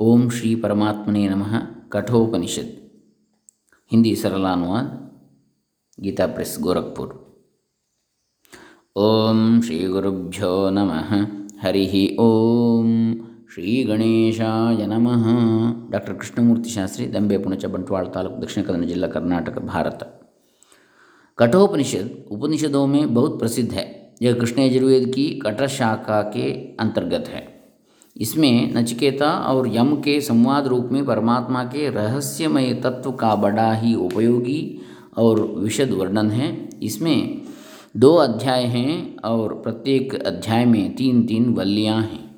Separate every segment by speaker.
Speaker 1: ओम श्री परमात्मने नमः कठोपनिषद हिंदी सरल अनुवाद गीता प्रेस गोरखपुर ओम श्री गुरुभ्यो नमः हरि ओम ಶ್ರೀ ಗಣೇಶಾಯ ನಮಃ ಡಾಕ್ಟರ್ ಕೃಷ್ಣಮೂರ್ತಿ ಶಾಸ್ತ್ರಿ ದಂಬೆ ಪುಣಚ ಬಂಟ್ವಾಳ तालुक दक्षिण कन्नड़ जिला कर्नाटक भारत कठोपनिषद उपनिषदों में बहुत प्रसिद्ध है यह कृष्ण यजुर्वेद की कठ शाखा के अंतर्गत है इसमें नचिकेता और यम के संवाद रूप में परमात्मा के रहस्यमय तत्व का बड़ा ही उपयोगी और विशद वर्णन है। इसमें दो अध्याय हैं और प्रत्येक अध्याय में तीन तीन वल्लियाँ हैं।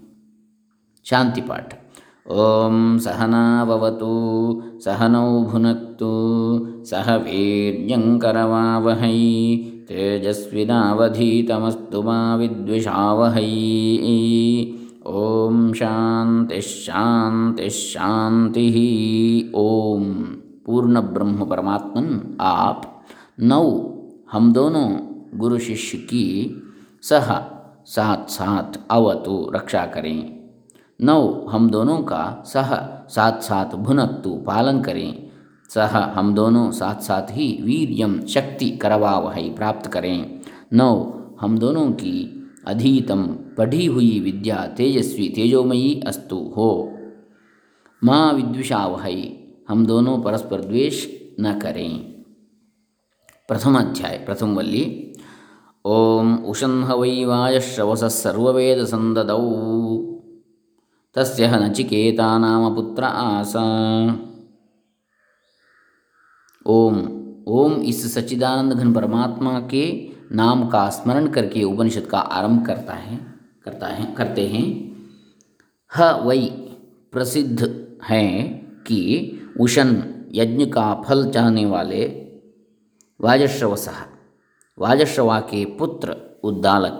Speaker 1: शांति पाठ। ओम सहनावतु सहनौ भुनक्तु, सह वीर्यङ्करवावहै तेजस्विनावधीतमस्तु मा विद्विषावहै। शांति शांति ओम पूर्ण ब्रह्म परमात्मन आप नौ हम दोनों गुरु शिष्य की सह साथ साथ अवतु रक्षा करें। नौ हम दोनों का सह साथ साथ भुनक्तु पालन करें। सह हम दोनों साथ साथ ही वीर्यम शक्ति करवावहै प्राप्त करें। नौ हम दोनों की अधीतम पढ़ी हुई विद्या तेजस्वी तेजोमयी अस्तु, हो। माँ विद्विषावहै, हम दोनों परस्पर द्वेष न करें। प्रथम अध्याय, प्रथम वल्ली। ओम उषन्ह वै वायश्रवसः सर्ववेदसन्ददौ तस्य नचिकेता नाम पुत्र आसा। ओम ओम इस सच्चिदानंद घन परमात्मा के नाम का स्मरण करके उपनिषद का आरंभ करता है करता है, करते हैं। ह वही प्रसिद्ध है कि उषन यज्ञ का फल चाहने वाले वाजश्रवस वाजश्रवा के पुत्र उद्दालक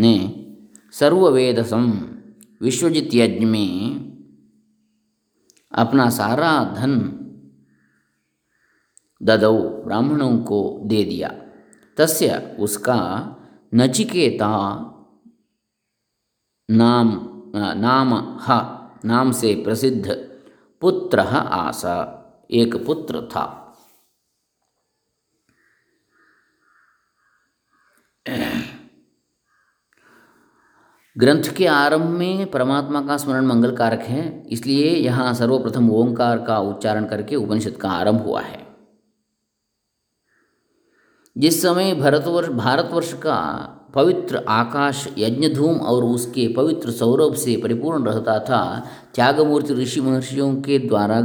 Speaker 1: ने सर्ववेदसम विश्वजित यज्ञ में अपना सारा धन ददौ ब्राह्मणों को दे दिया। तस्य उसका नचिकेता नाम नाम, ह, नाम से प्रसिद्ध पुत्र आसा। एक पुत्र था। ग्रंथ के आरंभ में परमात्मा का स्मरण मंगल कारक है, इसलिए यहाँ सर्वप्रथम ओंकार का उच्चारण करके उपनिषद का आरंभ हुआ है। जिस समय भरतवर्ष भारतवर्ष का पवित्र आकाश यज्ञधूम और उसके पवित्र सौरभ से परिपूर्ण रहता था, त्यागमूर्ति ऋषि महर्षियों के द्वारा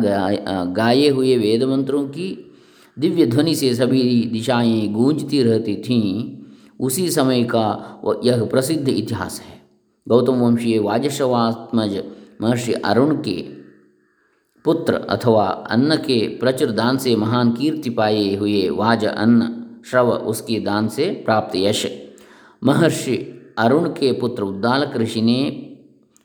Speaker 1: गाए हुए वेद मंत्रों की दिव्य ध्वनि से सभी दिशाएँ गूंजती रहती थीं, उसी समय का यह प्रसिद्ध इतिहास है। गौतम वंशीय वाजशवात्मज महर्षि अरुण के पुत्र अथवा अन्न के प्रचुर दान से महान कीर्ति पाए हुए वाज अन्न श्रव उसके दान से प्राप्त यश। महर्षि अरुण के पुत्र उद्दालक ऋषि ने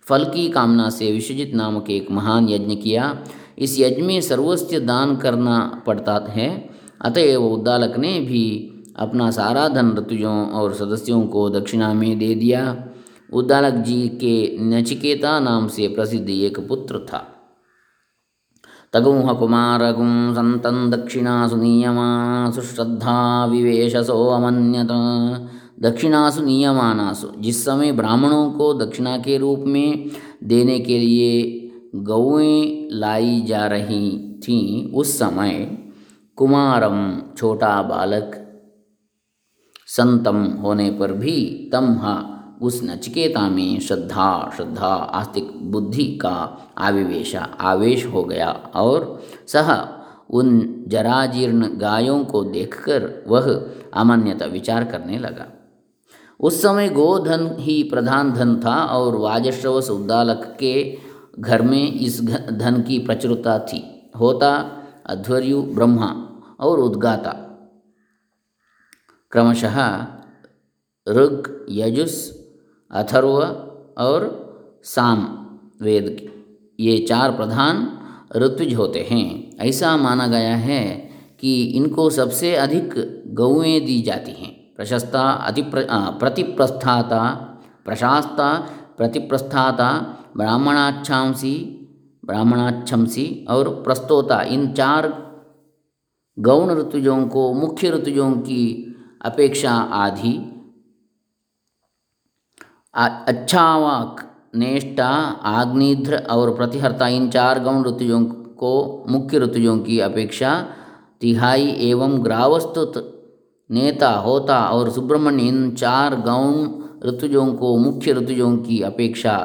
Speaker 1: फल की कामना से विश्वजित नामक एक महान यज्ञ किया। इस यज्ञ में सर्वस्व दान करना पड़ता है। अतएव उद्दालक ने भी अपना सारा धन ऋतुजों और सदस्यों को दक्षिणा में दे दिया। उद्दालक जी के नचिकेता नाम से प्रसिद्ध एक पुत्र था। तगुह कुमारगुं संतन दक्षिणासु नियमासु श्रद्धा विवेशसो अमन्यत। दक्षिणासु नियमानासु, जिस समय ब्राह्मणों को दक्षिणा के रूप में देने के लिए गौएँ लाई जा रही थीं, उस समय कुमारम छोटा बालक संतम होने पर भी तमहा उस नचिकेता में श्रद्धा श्रद्धा, आस्तिक बुद्धि का आविवेश, आवेश हो गया और सह उन जराजीर्ण गायों को देखकर वह अमान्यता विचार करने लगा। उस समय गोधन ही प्रधान धन था और वाजश्रवस उद्दालक के घर में इस धन की प्रचुरता थी। होता अध्वर्यु ब्रह्मा और उद्गाता। क्रमशः ऋग यजुस अथर्व और साम वेद ये चार प्रधान ऋत्विज होते हैं। ऐसा माना गया है कि इनको सबसे अधिक गौएँ दी जाती हैं। प्रशस्ता अति प्रतिप्रस्थाता, प्रशास्ता, प्रतिप्रस्थाता, ब्राह्मणाच्छांसी, ब्राह्मणाच्छमसी और प्रस्तोता। इन चार गौण ऋतुजों को मुख्य ऋतुजों की अपेक्षा आधी अच्छावाक नेष्टा आग्निध्र और प्रतिहर्ता इन चार गौण ऋतुजों को मुख्य ऋतुजों की अपेक्षा तिहाई एवं ग्रावस्तुत नेता, होता और सुब्रमण्य इन चार गौण ऋतुजों को मुख्य ऋतुजों की अपेक्षा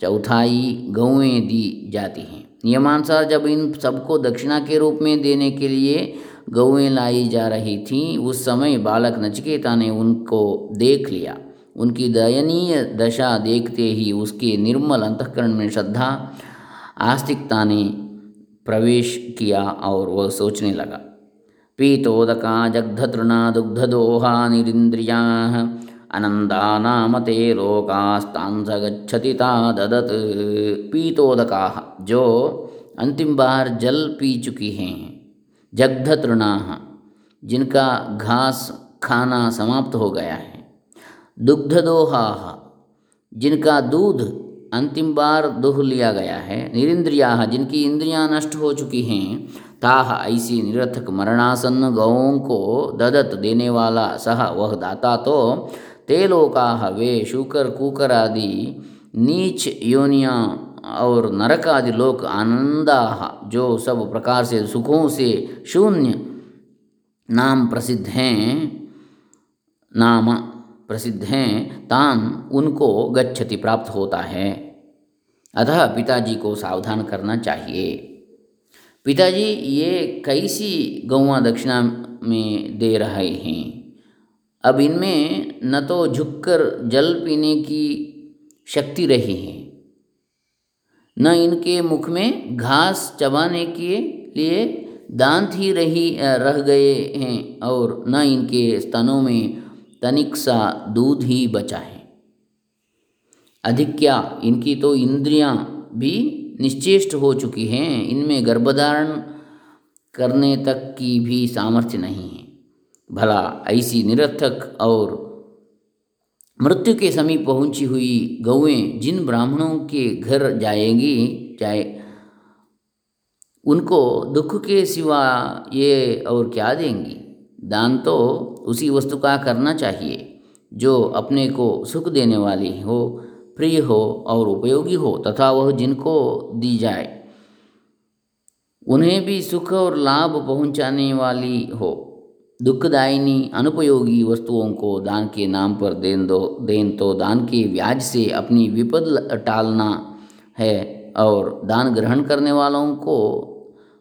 Speaker 1: चौथाई गौएँ दी जाती हैं। नियमानुसार जब इन सबको दक्षिणा के रूप में देने के लिए गौएँ लाई जा रही थीं, उस समय बालक नचकेता ने उनको देख लिया। उनकी दयनीय दशा देखते ही उसके निर्मल अंतकरण में श्रद्धा, आस्तिकता ने प्रवेश किया और वह सोचने लगा, पीतोदका जग्धतृणा दुग्धदोहा निरिंद्रिया अनंदानामते लोकास्तांस गच्छति ददत पीतोदका, जो अंतिम बार जल पी चुकी हैं जग्धतृणा जिनका घास खाना समाप्त हो गया है दुग्धदोहा, जिनका दूध अंतिम बार दुह लिया गया है, निरिंद्रिया, जिनकी इंद्रियाँ नष्ट हो चुकी हैं ताह ऐसी निरर्थक मरणासन्न गौों को ददत देने वाला सह वह दाता तो ते लोका वे शूकर, कुकर आदि, नीच योनिया और नरक आदि लोक आनंदा, जो सब प्रकार से सुखों से शून्य नाम प्रसिद्ध हैं, नाम प्रसिद्ध हैं, तान उनको गच्छति प्राप्त होता है। अतः पिताजी को सावधान करना चाहिए। पिताजी, ये कैसी गौवा दक्षिणा में दे रहे हैं? अब इनमें न तो झुककर जल पीने की शक्ति रही है। न इनके मुख में घास चबाने के लिए दांत ही रही रह गए हैं और न इनके स्तनों में तनिक सा दूध ही बचा है। अधिक क्या इनकी तो इंद्रियाँ भी निश्चेष्ट हो चुकी हैं। इनमें गर्भधारण करने तक की भी सामर्थ्य नहीं है। भला ऐसी निरर्थक और मृत्यु के समीप पहुँची हुई गौएँ जिन ब्राह्मणों के घर जाएँगी, जाए, उनको दुख के सिवा ये और क्या देंगी? दान तो उसी वस्तु का करना चाहिए, जो अपने को सुख देने वाली हो, प्रिय हो और उपयोगी हो तथा वह जिनको दी जाए। उन्हें भी सुख और लाभ पहुँचाने वाली हो। दुखदायिनी अनुपयोगी वस्तुओं को दान के नाम पर देन दो, देन तो दान के ब्याज से अपनी विपद टालना है और दान ग्रहण करने वालों को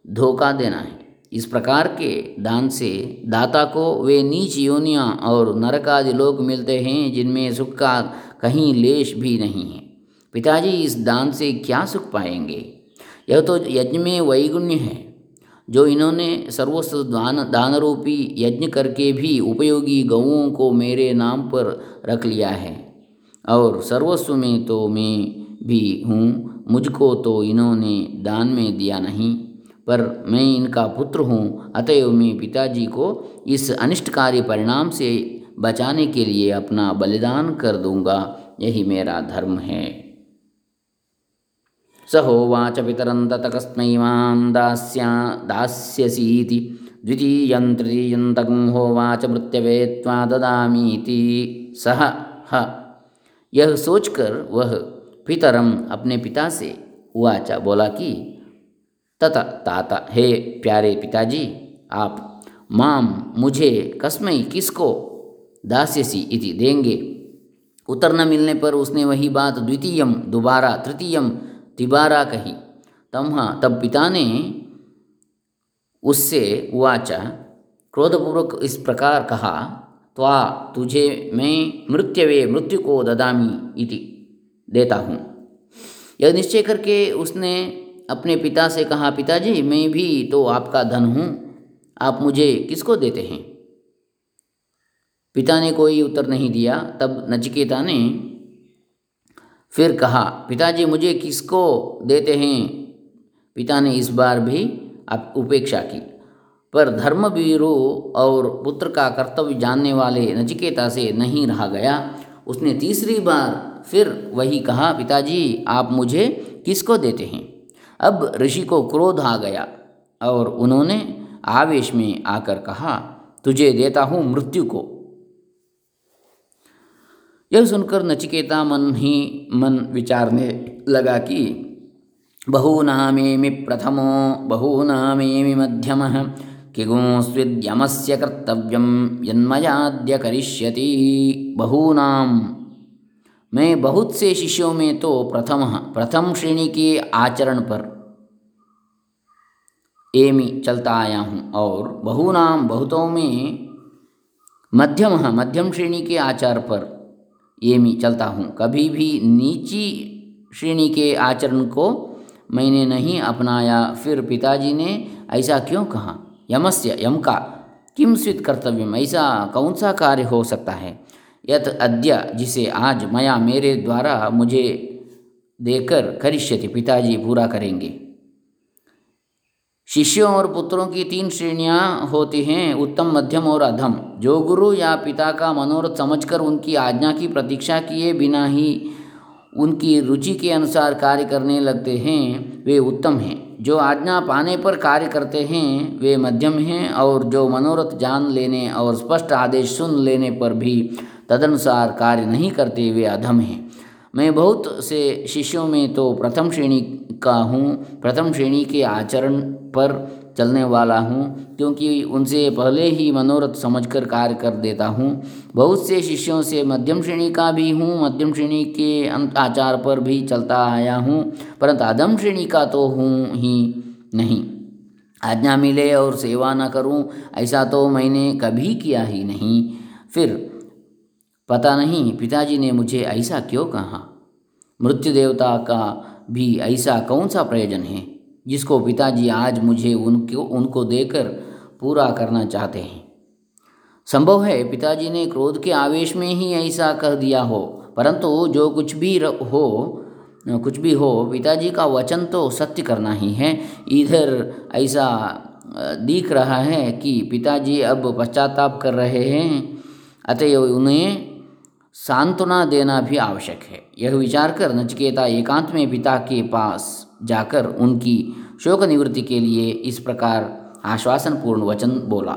Speaker 1: धोखा देना है। इस प्रकार के दान से दाता को वे नीच योनियाँ और नरक आदि लोग मिलते हैं, जिनमें सुख का कहीं लेश भी नहीं है। पिताजी इस दान से क्या सुख पाएँगे? यह तो यज्ञ में वैगुण्य है। जो इन्होंने सर्वस्व दान दान रूपी यज्ञ करके भी उपयोगी गौओं को मेरे नाम पर रख लिया है। और सर्वस्व में तो मैं भी हूँ, मुझको तो इन्होंने दान में दिया नहीं। पर मैं इनका पुत्र हूँ, अतएव मैं पिताजी को इस अनिष्टकारी परिणाम से बचाने के लिए अपना बलिदान कर दूँगा। यही मेरा धर्म है। स होवाच पितरं ततकस्मै माँ दास्या, दास्यसीति। द्वितीयं, तृतीयं तगं होवाच मृत्यवे त्वा ददामीति। सह ह। यह सोचकर वह पितरम अपने पिता से उवाचा बोला कि तत ताता, हे प्यारे पिताजी, आप माम मुझे कस्मई किसको दास्यसी इति देंगे। उत्तर न मिलने पर उसने वही बात द्वितीयम, दोबारा तृतीयम, तिबारा कही। तमहा, तब पिता ने उससे वाचा, क्रोधपूर्वक इस प्रकार कहा, त्वा तुझे मैं मृत्यवे मृत्यु को ददामी इति देता हूँ। यह निश्चय करके उसने अपने पिता से कहा, पिताजी, मैं भी तो आपका धन हूँ। आप मुझे किसको देते हैं? पिता ने कोई उत्तर नहीं दिया। तब नचिकेता ने फिर कहा, पिताजी, मुझे किसको देते हैं? पिता ने इस बार भी उपेक्षा की। पर धर्मवीरु और पुत्र का कर्तव्य जानने वाले नचिकेता से नहीं रहा गया। उसने तीसरी बार फिर वही कहा, पिताजी, आप मुझे किसको देते हैं? अब ऋषि को क्रोध आ गया और उन्होंने आवेश में आकर कहा, तुझे देता हूँ मृत्यु को। यह सुनकर नचिकेता मन ही मन विचारने लगा कि बहूनामेमि प्रथमो बहूनामेमि मध्यम, किगुंस्विद्यमस्य कर्तव्यम यन्मयाद्य करिष्यति बहूनाम। मैं बहुत से शिष्यों में तो प्रथम प्रथम श्रेणी के आचरण पर एमी चलता आया हूँ और बहुनाम बहुतों में मध्यम मध्यम श्रेणी के आचार पर एमी चलता हूँ। कभी भी नीची श्रेणी के आचरण को मैंने नहीं अपनाया। फिर पिताजी ने, ऐसा क्यों कहा? यमस्य यम का किम स्वित कर्तव्यम? ऐसा कौन सा कार्य हो सकता है? यत अद्य जिसे आज मया मेरे द्वारा मुझे देकर करिष्यति पिताजी पूरा करेंगे। शिष्यों और पुत्रों की तीन श्रेणियाँ होती हैं, उत्तम, मध्यम और अधम। जो गुरु या पिता का मनोरथ समझकर उनकी आज्ञा की प्रतीक्षा किए बिना ही उनकी रुचि के अनुसार कार्य करने लगते हैं, वे उत्तम हैं। जो आज्ञा पाने पर कार्य करते हैं, वे मध्यम हैं और जो मनोरथ जान लेने और स्पष्ट आदेश सुन लेने पर भी तदनुसार कार्य नहीं करते वे अधम हैं। मैं बहुत से शिष्यों में तो प्रथम श्रेणी का हूँ। प्रथम श्रेणी के आचरण पर चलने वाला हूँ, क्योंकि उनसे पहले ही मनोरथ समझकर कार्य कर देता हूँ। बहुत से शिष्यों से मध्यम श्रेणी का भी हूँ, मध्यम श्रेणी के आचार पर भी चलता आया हूँ, परंतु अधम श्रेणी का तो हूँ ही नहीं। आज्ञा मिले और सेवा न करूँ, ऐसा तो मैंने कभी किया ही नहीं। फिर पता नहीं, पिताजी ने मुझे ऐसा क्यों कहा? मृत्यु देवता का भी ऐसा कौन सा प्रयोजन है, जिसको पिताजी आज मुझे उनको उनको देकर पूरा करना चाहते हैं? संभव है पिताजी ने क्रोध के आवेश में ही ऐसा कह दिया हो, परंतु जो कुछ भी हो, कुछ भी हो, पिताजी का वचन तो सत्य करना ही है। इधर ऐसा दिख रहा है कि पिताजी अब पश्चाताप कर रहे हैं, अतएव उन्हें सांत्वना देना भी आवश्यक है। यह विचार कर नचकेता एकांत में पिता के पास जाकर उनकी शोक निवृत्ति के लिए इस प्रकार आश्वासन पूर्ण वचन बोला।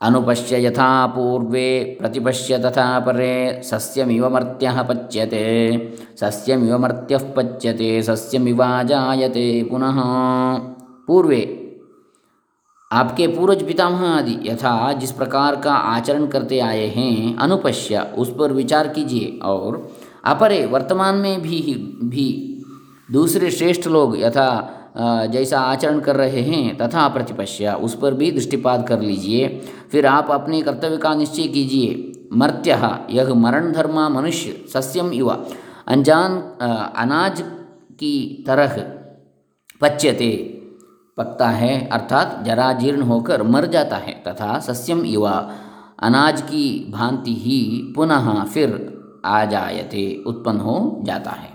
Speaker 1: अनुपश्य यथा पूर्वे, प्रतिपश्य तथा परे सस्यमिव मर्त्य पच्यते सस्यमिव मर्त्य पच्यते सस्यमिवा जायते पुनः। पूर्वे आपके पूर्वज पितामह आदि यथा जिस प्रकार का आचरण करते आए हैं, अनुपश्य उस पर विचार कीजिए और अपरे वर्तमान में भी भी दूसरे श्रेष्ठ लोग यथा जैसा आचरण कर रहे हैं तथा प्रतिपश्य उस पर भी दृष्टिपात कर लीजिए। फिर आप अपने कर्तव्य का निश्चय कीजिए। मर्त्य यह मरण धर्मा मनुष्य सस्यम युवा अनजान अनाज की तरह पच्यते। पकता है, अर्थात जरा जीर्ण होकर मर जाता है, तथा सस्यम युवा। अनाज की भांति ही पुनः फिर आ जायते, उत्पन्न हो जाता है।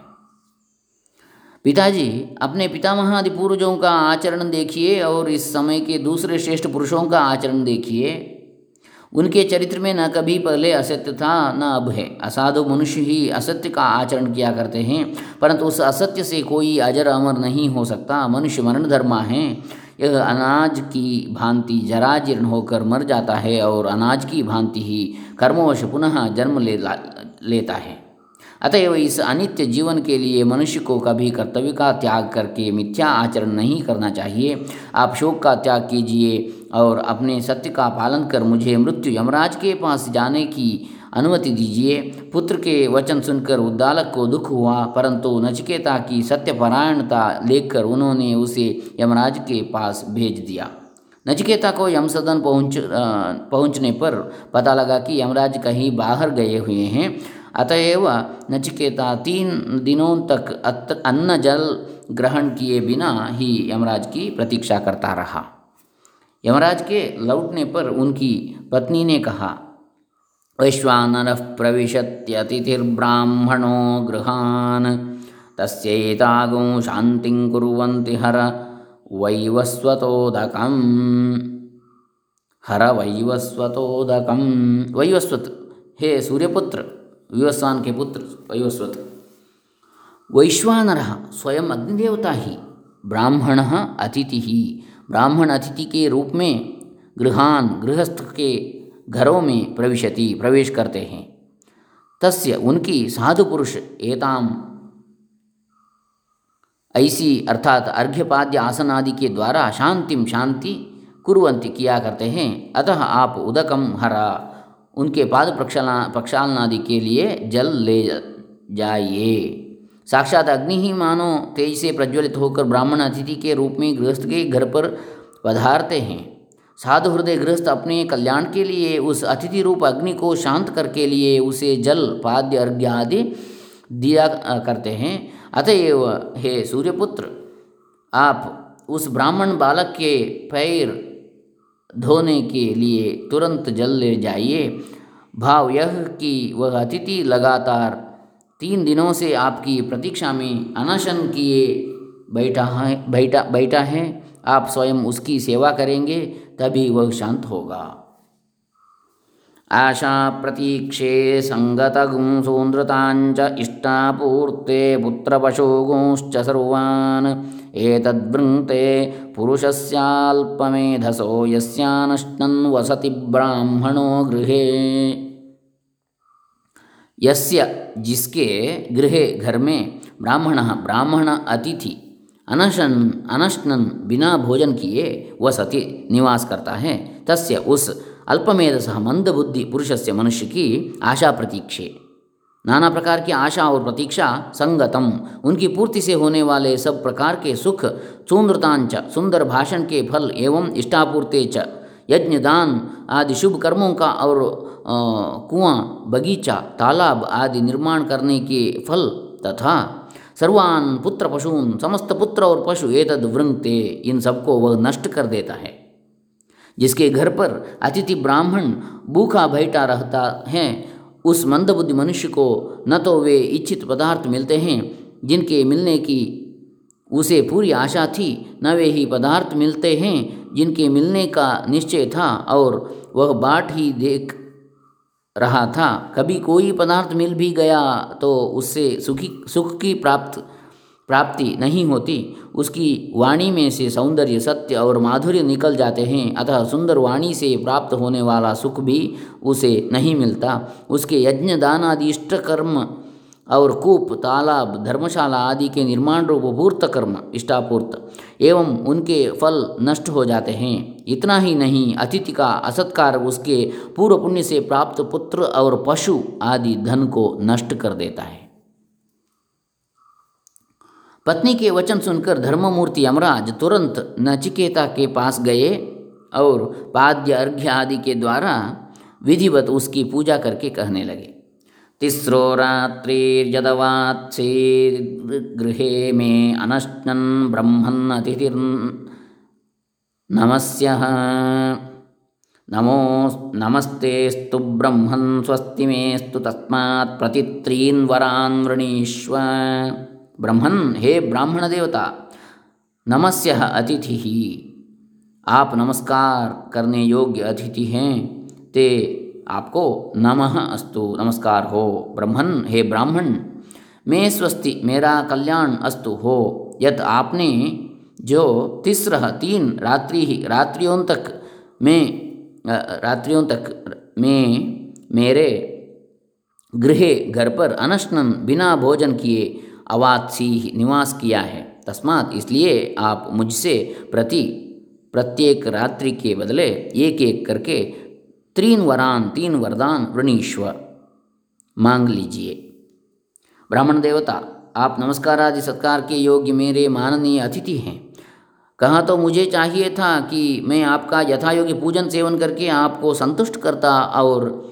Speaker 1: पिताजी, अपने पितामह आदि पूर्वजों का आचरण देखिए और इस समय के दूसरे श्रेष्ठ पुरुषों का आचरण देखिए। उनके चरित्र में न कभी पहले असत्य था, न अब है। असाधु मनुष्य ही असत्य का आचरण किया करते हैं, परंतु उस असत्य से कोई अजर अमर नहीं हो सकता। मनुष्य मरण धर्मा है। यह अनाज की भांति जरा जीर्ण होकर मर जाता है और अनाज की भांति ही कर्मवश पुनः जन्म ले, लेता है। अतएव इस अनित्य जीवन के लिए मनुष्य को कभी कर्तव्य का त्याग करके मिथ्या आचरण नहीं करना चाहिए। आप शोक का त्याग कीजिए और अपने सत्य का पालन कर मुझे मृत्यु यमराज के पास जाने की अनुमति दीजिए। पुत्र के वचन सुनकर उद्दालक को दुख हुआ, परंतु नचिकेता की सत्यपरायणता लेकर उन्होंने उसे यमराज के पास भेज दिया। नचिकेता को यम सदन पहुँच पहुँचने पर पता लगा कि यमराज कहीं बाहर गए हुए हैं। अतएव नचिकेता तीन दिनों तक अन्न जल ग्रहण किए बिना ही यमराज की प्रतीक्षा करता रहा। यमराज के लौटने पर उनकी पत्नी ने कहा, वैश्वानर प्रविशत्यतिथिर्ब्राह्मणो गृहान, तस्यैतागो शांति कुर्वन्ति हर वैवस्वतोदकम। हर वैवस्वतोदकम। वैवस्वत, हे सूर्यपुत्र, विवस्वान के पुत्र, वैवस्वत। वैश्वानर स्वयं अग्निदेवता ही, ब्राह्मण अतिथि। ब्राह्मण अतिथि के रूप में गृहान गृहस्थ के घरों में प्रविशति, प्रवेश करते हैं। तस्य उनकी साधु पुरुष एताम ऐसी अर्थात अर्घ्यपाद्य आसन आदि के द्वारा शांतिम शांति कुरंती किया करते हैं। अतः आप उदकम हरा उनके पाद प्रक्षालना प्रक्षालनादि के लिए जल ले जाइए। साक्षात अग्नि ही मानो तेज से प्रज्वलित होकर ब्राह्मण अतिथि के रूप में गृहस्थ के घर पर पधारते हैं। साधु हृदय गृहस्थ अपने कल्याण के लिए, उस अतिथि रूप अग्नि को शांत करके लिए उसे जल, पाद्य, अर्घ्य आदि दिया करते हैं। अतएव, हे सूर्यपुत्र, आप उस ब्राह्मण बालक के पैर धोने के लिए तुरंत जल ले जाइए। भाव यह कि वह अतिथि लगातार तीन दिनों से आपकी प्रतीक्षा में अनशन किए बैठा है, बैठा बैठा है। आप स्वयं उसकी सेवा करेंगे, तभी वह शांत होगा। आशा प्रतीक्षे सङ्गतगुंसून्द्रताञ्च इष्टापूर्ते पुत्रपशुगुंश्च सर्वान्। एतद्वृङ्क्ते पुरुषस्याल्पमेधसो यस्यानश्नन् वसति ब्राह्मणो गृहे। यस्य जिसके गृहे घर में ब्राह्मण ब्राह्मण अतिथि, अनशन, अनशनन बिना भोजन किए वसति, निवास करता है। तस्य उस अल्पमेधस मंदबुद्धि पुरुष से मनुष्य की आशा प्रतीक्षे। नाना प्रकार की आशा और प्रतीक्षा संगतम। उनकी पूर्ति से होने वाले सब प्रकार के सुख सुंदरतांच सुंदर भाषण के फल एवं इष्टापूर्ते च यज्ञ दान आदि शुभ कर्मों का और कुआँ, बगीचा, तालाब आदि निर्माण करने के फल तथा सर्वान पुत्र पशुन, समस्त पुत्र और पशु एतद वृंगते, इन सबको वह नष्ट कर देता है। जिसके घर पर अतिथि ब्राह्मण भूखा बैठा रहता है, उस मंदबुद्धि मनुष्य को न तो वे इच्छित पदार्थ मिलते हैं, जिनके मिलने की उसे पूरी आशा थी, न वे ही पदार्थ मिलते हैं, जिनके मिलने का निश्चय था और वह बाट ही देख रहा था। कभी कोई पदार्थ मिल भी गया तो उससे सुखी, सुख की प्राप्त, प्राप्ति नहीं होती। उसकी वाणी में से सौंदर्य सत्य और माधुर्य निकल जाते हैं, अतः सुंदर वाणी से प्राप्त होने वाला सुख भी उसे नहीं मिलता। उसके यज्ञ दान आदि इष्ट कर्म और कूप, तालाब, धर्मशाला आदि के निर्माण रूप पूर्त कर्म, इष्टापूर्त, एवं उनके फल नष्ट हो जाते हैं। इतना ही नहीं, अतिथि का असत्कार उसके पूर्व पुण्य से प्राप्त पुत्र और पशु आदि धन को नष्ट कर देता है। पत्नी के वचन सुनकर धर्ममूर्ति यमराज तुरंत नचिकेता के पास गए और पाद्य अर्घ्य आदि के द्वारा विधिवत उसकी पूजा करके कहने लगे। तिस्रो गृहे में अनश्नन् ब्रह्मन् अतिथिर् नमस्य। नमो नमस्तेस्तु ब्रह्मन् स्वस्ति मेस्तु तस्मात् प्रतित्रीन् वरान् वृणीष्व। ब्रह्मन, हे ब्राह्मण देवता नमस्य अतिथि। आप नमस्कार करने योग्य अतिथि हैं। ते आपको नमः अस्तु, नमस्कार हो। ब्रह्मन, हे ब्राह्मण, मैं स्वस्ति, मेरा कल्याण अस्तु हो। यत आपने जो तिस्र तीन रात्रि ही, रात्रियों तक में रात्रियों तक में मेरे गृह घर पर अनशनन बिना भोजन किए अवात्सी निवास किया है। तस्मात इसलिए आप मुझसे प्रति प्रत्येक रात्रि के बदले एक एक करके तीन वरान, तीन वरदान वृणीश्वर मांग लीजिए। ब्राह्मण देवता, आप नमस्कार आदि सत्कार के योग्य मेरे माननीय अतिथि हैं। कहा तो मुझे चाहिए था कि मैं आपका यथायोग्य पूजन सेवन करके आपको संतुष्ट करता और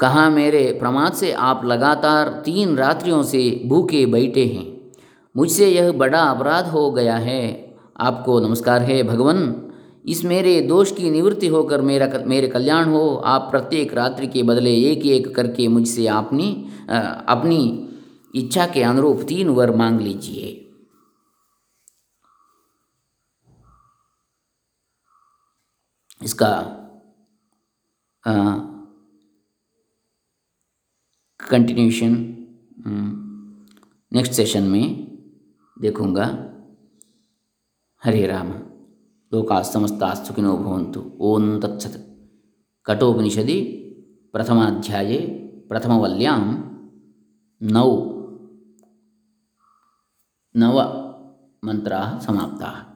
Speaker 1: कहा मेरे प्रमाद से आप लगातार तीन रात्रियों से भूखे बैठे हैं। मुझसे यह बड़ा अपराध हो गया है। आपको नमस्कार है भगवान। इस मेरे दोष की निवृत्ति होकर मेरा मेरे कल्याण हो, आप प्रत्येक रात्रि के बदले एक एक करके मुझसे अपनी अपनी इच्छा के अनुरूप तीन वर मांग लीजिए। इसका कंटिन्यूशन नेक्स्ट सेशन में देखूँगा। हरे राम। लोका समस्ता सुखिनो भवन्तु ओं तत्सत् कठोपनिषदि प्रथमाध्याये प्रथमवल्यां नौ नव मंत्राः समाप्ताः